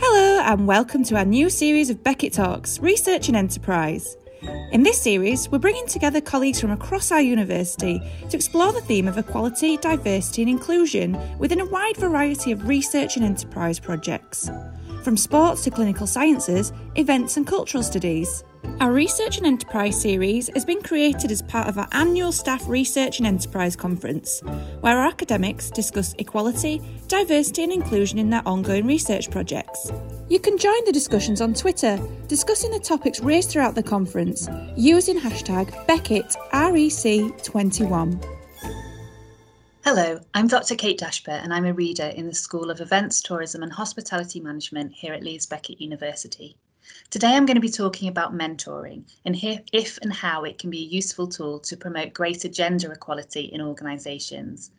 Hello, and welcome to our new series of Beckett Talks Research and Enterprise. In this series, we're bringing together colleagues from across our university to explore the theme of equality, diversity, and inclusion within a wide variety of research and enterprise projects, from sports to clinical sciences, events, and cultural studies. Our Research and Enterprise series has been created as part of our annual Staff Research and Enterprise Conference, where our academics discuss equality, diversity, and inclusion in their ongoing research projects. You can join the discussions on Twitter, discussing the topics raised throughout the conference using hashtag BeckettREC21. Hello, I'm Dr. Kate Dashper and I'm a reader in the School of Events, Tourism and Hospitality Management here at Leeds Beckett University. Today I'm going to be talking about mentoring and if and how it can be a useful tool to promote greater gender equality in organisations.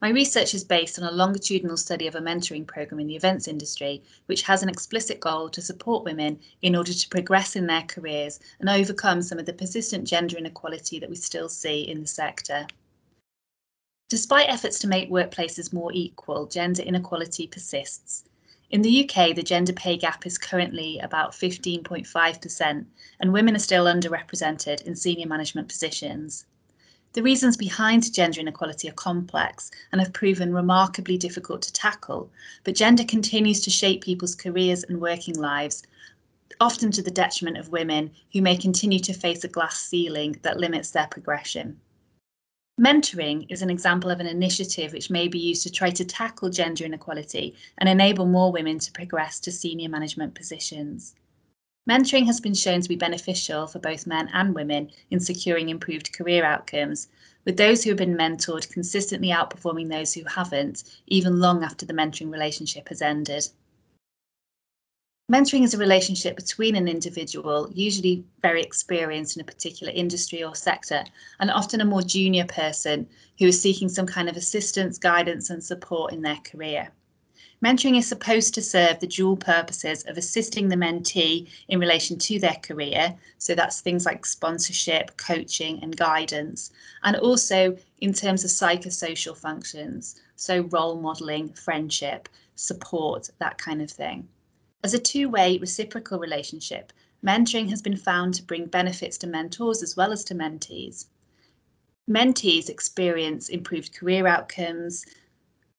My research is based on a longitudinal study of a mentoring programme in the events industry, which has an explicit goal to support women in order to progress in their careers and overcome some of the persistent gender inequality that we still see in the sector. Despite efforts to make workplaces more equal, gender inequality persists. In the UK, the gender pay gap is currently about 15.5%, and women are still underrepresented in senior management positions. The reasons behind gender inequality are complex and have proven remarkably difficult to tackle, but gender continues to shape people's careers and working lives, often to the detriment of women who may continue to face a glass ceiling that limits their progression. Mentoring is an example of an initiative which may be used to try to tackle gender inequality and enable more women to progress to senior management positions. Mentoring has been shown to be beneficial for both men and women in securing improved career outcomes, with those who have been mentored consistently outperforming those who haven't, even long after the mentoring relationship has ended. Mentoring is a relationship between an individual, usually very experienced in a particular industry or sector, and often a more junior person who is seeking some kind of assistance, guidance, and support in their career. Mentoring is supposed to serve the dual purposes of assisting the mentee in relation to their career, so that's things like sponsorship, coaching, and guidance, and also in terms of psychosocial functions, so role modelling, friendship, support, that kind of thing. As a two-way reciprocal relationship, mentoring has been found to bring benefits to mentors as well as to mentees. Mentees experience improved career outcomes,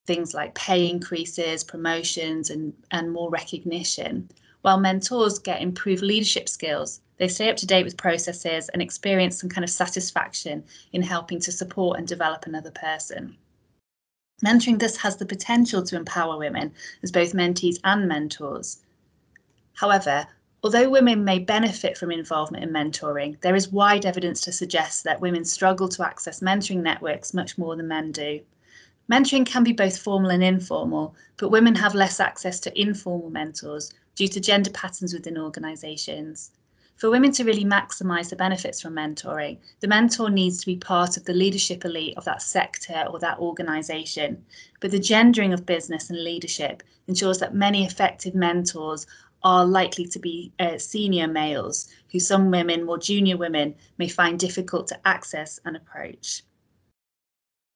things like pay increases, promotions, and, and more recognition, while mentors get improved leadership skills. They stay up to date with processes and experience some kind of satisfaction in helping to support and develop another person. Mentoring thus has the potential to empower women as both mentees and mentors. However, although women may benefit from involvement in mentoring, there is wide evidence to suggest that women struggle to access mentoring networks much more than men do. Mentoring can be both formal and informal, but women have less access to informal mentors due to gender patterns within organisations. For women to really maximise the benefits from mentoring, the mentor needs to be part of the leadership elite of that sector or that organisation. But the gendering of business and leadership ensures that many effective mentors are likely to be uh, senior males who some women, more junior women, may find difficult to access and approach.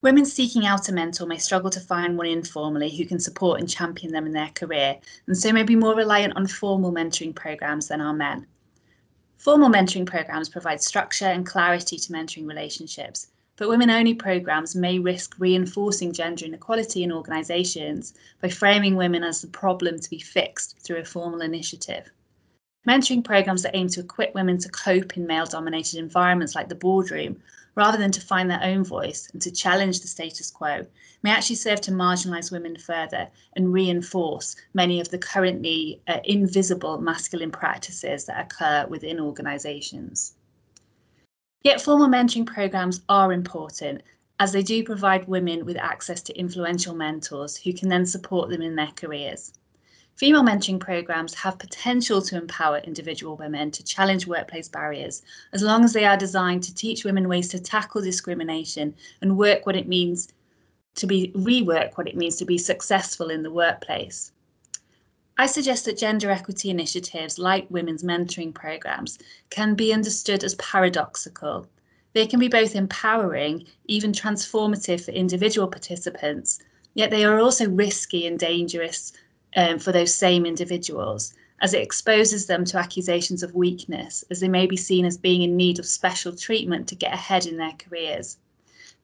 Women seeking out a mentor may struggle to find one informally who can support and champion them in their career, and so may be more reliant on formal mentoring programs than are men. Formal mentoring programs provide structure and clarity to mentoring relationships, but women only programs may risk reinforcing gender inequality in organisations by framing women as the problem to be fixed through a formal initiative. Mentoring programs that aim to equip women to cope in male dominated environments like the boardroom, rather than to find their own voice and to challenge the status quo, may actually serve to marginalise women further and reinforce many of the currently uh, invisible masculine practices that occur within organisations. Yet formal mentoring programs are important as they do provide women with access to influential mentors who can then support them in their careers. Female mentoring programs have potential to empower individual women to challenge workplace barriers as long as they are designed to teach women ways to tackle discrimination and work what it means to be rework what it means to be successful in the workplace. I suggest that gender equity initiatives like women's mentoring programs can be understood as paradoxical. They can be both empowering, even transformative for individual participants, Yet they are also risky and dangerous um, for those same individuals, as it exposes them to accusations of weakness, as they may be seen as being in need of special treatment to get ahead in their careers.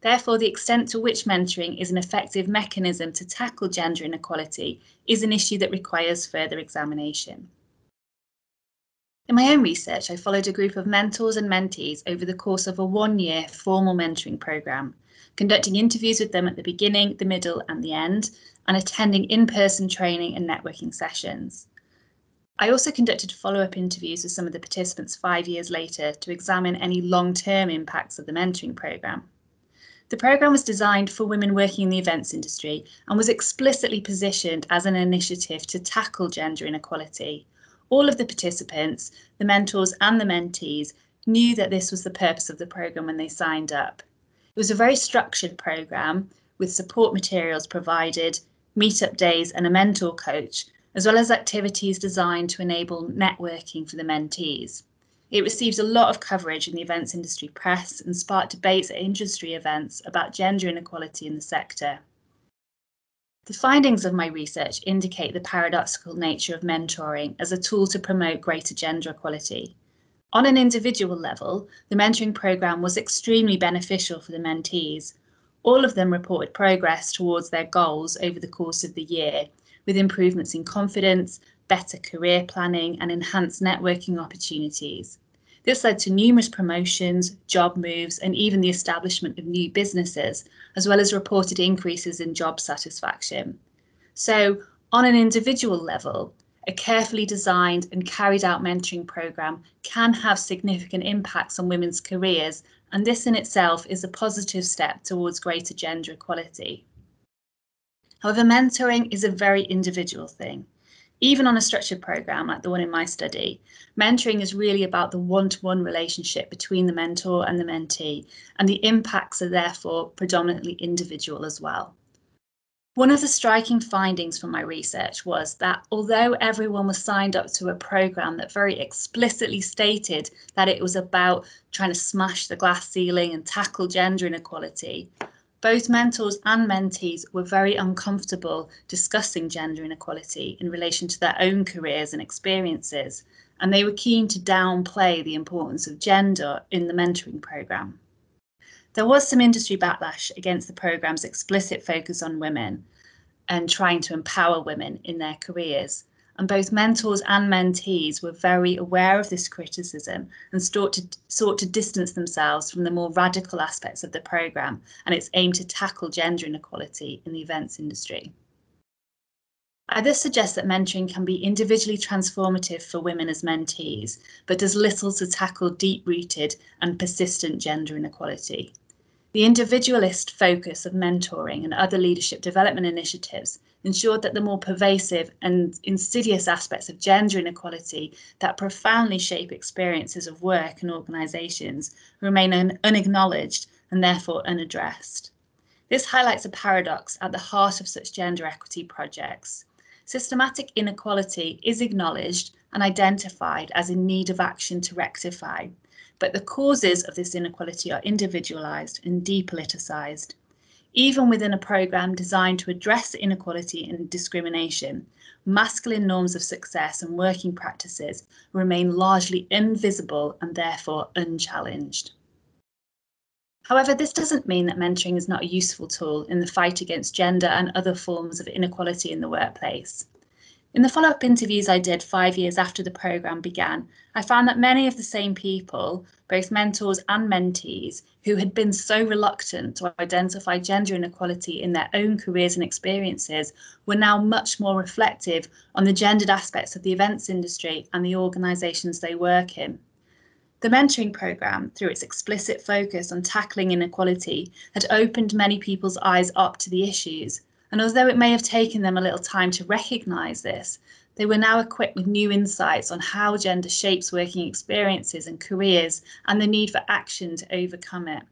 Therefore, the extent to which mentoring is an effective mechanism to tackle gender inequality is an issue that requires further examination. In my own research, I followed a group of mentors and mentees over the course of a one year formal mentoring programme, conducting interviews with them at the beginning, the middle, and the end, and attending in person training and networking sessions. I also conducted follow up interviews with some of the participants five years later to examine any long term impacts of the mentoring programme. The programme was designed for women working in the events industry and was explicitly positioned as an initiative to tackle gender inequality. All of the participants, the mentors, and the mentees knew that this was the purpose of the programme when they signed up. It was a very structured programme with support materials provided, meetup days, and a mentor coach as well as activities designed to enable networking for the mentees. It received a lot of coverage in the events industry press and sparked debates at industry events about gender inequality in the sector. The findings of my research indicate the paradoxical nature of mentoring as a tool to promote greater gender equality. On an individual level, the mentoring programme was extremely beneficial for the mentees. All of them reported progress towards their goals over the course of the year, with improvements in confidence, better career planning, and enhanced networking opportunities. This led to numerous promotions, job moves, and even the establishment of new businesses, as well as reported increases in job satisfaction. So, on an individual level, a carefully designed and carried out mentoring programme can have significant impacts on women's careers, and this in itself is a positive step towards greater gender equality. However, mentoring is a very individual thing. Even on a structured program like the one in my study, mentoring is really about the one to one relationship between the mentor and the mentee, and the impacts are therefore predominantly individual as well. One of the striking findings from my research was that although everyone was signed up to a program that very explicitly stated that it was about trying to smash the glass ceiling and tackle gender inequality, both mentors and mentees were very uncomfortable discussing gender inequality in relation to their own careers and experiences, and they were keen to downplay the importance of gender in the mentoring programme. There was some industry backlash against the programme's explicit focus on women and trying to empower women in their careers, and both mentors and mentees were very aware of this criticism and sought to, sought to distance themselves from the more radical aspects of the programme and its aim to tackle gender inequality in the events industry. I thus suggest that mentoring can be individually transformative for women as mentees, but does little to tackle deep rooted and persistent gender inequality. The individualist focus of mentoring and other leadership development initiatives ensured that the more pervasive and insidious aspects of gender inequality that profoundly shape experiences of work and organisations remain un- unacknowledged and therefore unaddressed. This highlights a paradox at the heart of such gender equity projects. Systematic inequality is acknowledged and identified as in need of action to rectify, but the causes of this inequality are individualised and depoliticised even within a program designed to address inequality and discrimination, masculine norms of success and working practices remain largely invisible and therefore unchallenged. However, this doesn't mean that mentoring is not a useful tool in the fight against gender and other forms of inequality in the workplace. In the follow up interviews I did five years after the programme began, I found that many of the same people, both mentors and mentees, who had been so reluctant to identify gender inequality in their own careers and experiences, were now much more reflective on the gendered aspects of the events industry and the organisations they work in. The mentoring programme, through its explicit focus on tackling inequality, had opened many people's eyes up to the issues and although it may have taken them a little time to recognise this, they were now equipped with new insights on how gender shapes working experiences and careers and the need for action to overcome it.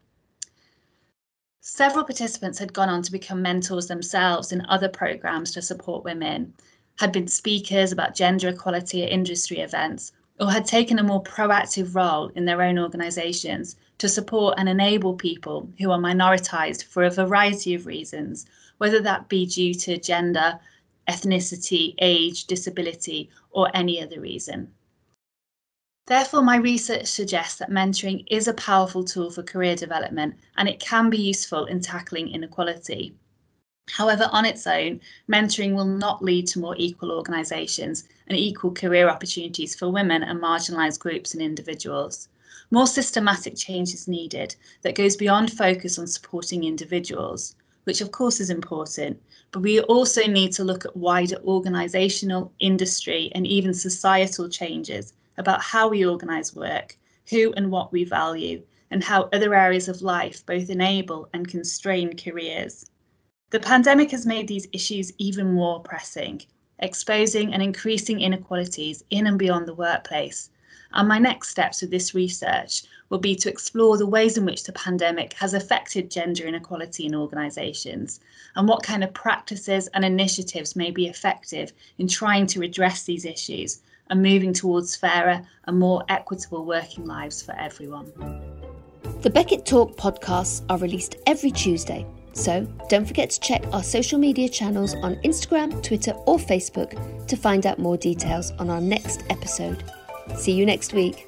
Several participants had gone on to become mentors themselves in other programs to support women, had been speakers about gender equality at industry events, or had taken a more proactive role in their own organisations to support and enable people who are minoritised for a variety of reasons whether that be due to gender, ethnicity, age, disability, or any other reason. Therefore, my research suggests that mentoring is a powerful tool for career development and it can be useful in tackling inequality. However, on its own, mentoring will not lead to more equal organisations and equal career opportunities for women and marginalised groups and individuals. More systematic change is needed that goes beyond focus on supporting individuals, which of course is important, but we also need to look at wider organisational, industry, and even societal changes about how we organise work, who and what we value, and how other areas of life both enable and constrain careers. The pandemic has made these issues even more pressing, exposing and increasing inequalities in and beyond the workplace. And my next steps with this research will be to explore the ways in which the pandemic has affected gender inequality in organisations and what kind of practices and initiatives may be effective in trying to address these issues and moving towards fairer and more equitable working lives for everyone. The Beckett Talk podcasts are released every Tuesday so don't forget to check our social media channels on Instagram, Twitter, or Facebook to find out more details on our next episode. See you next week.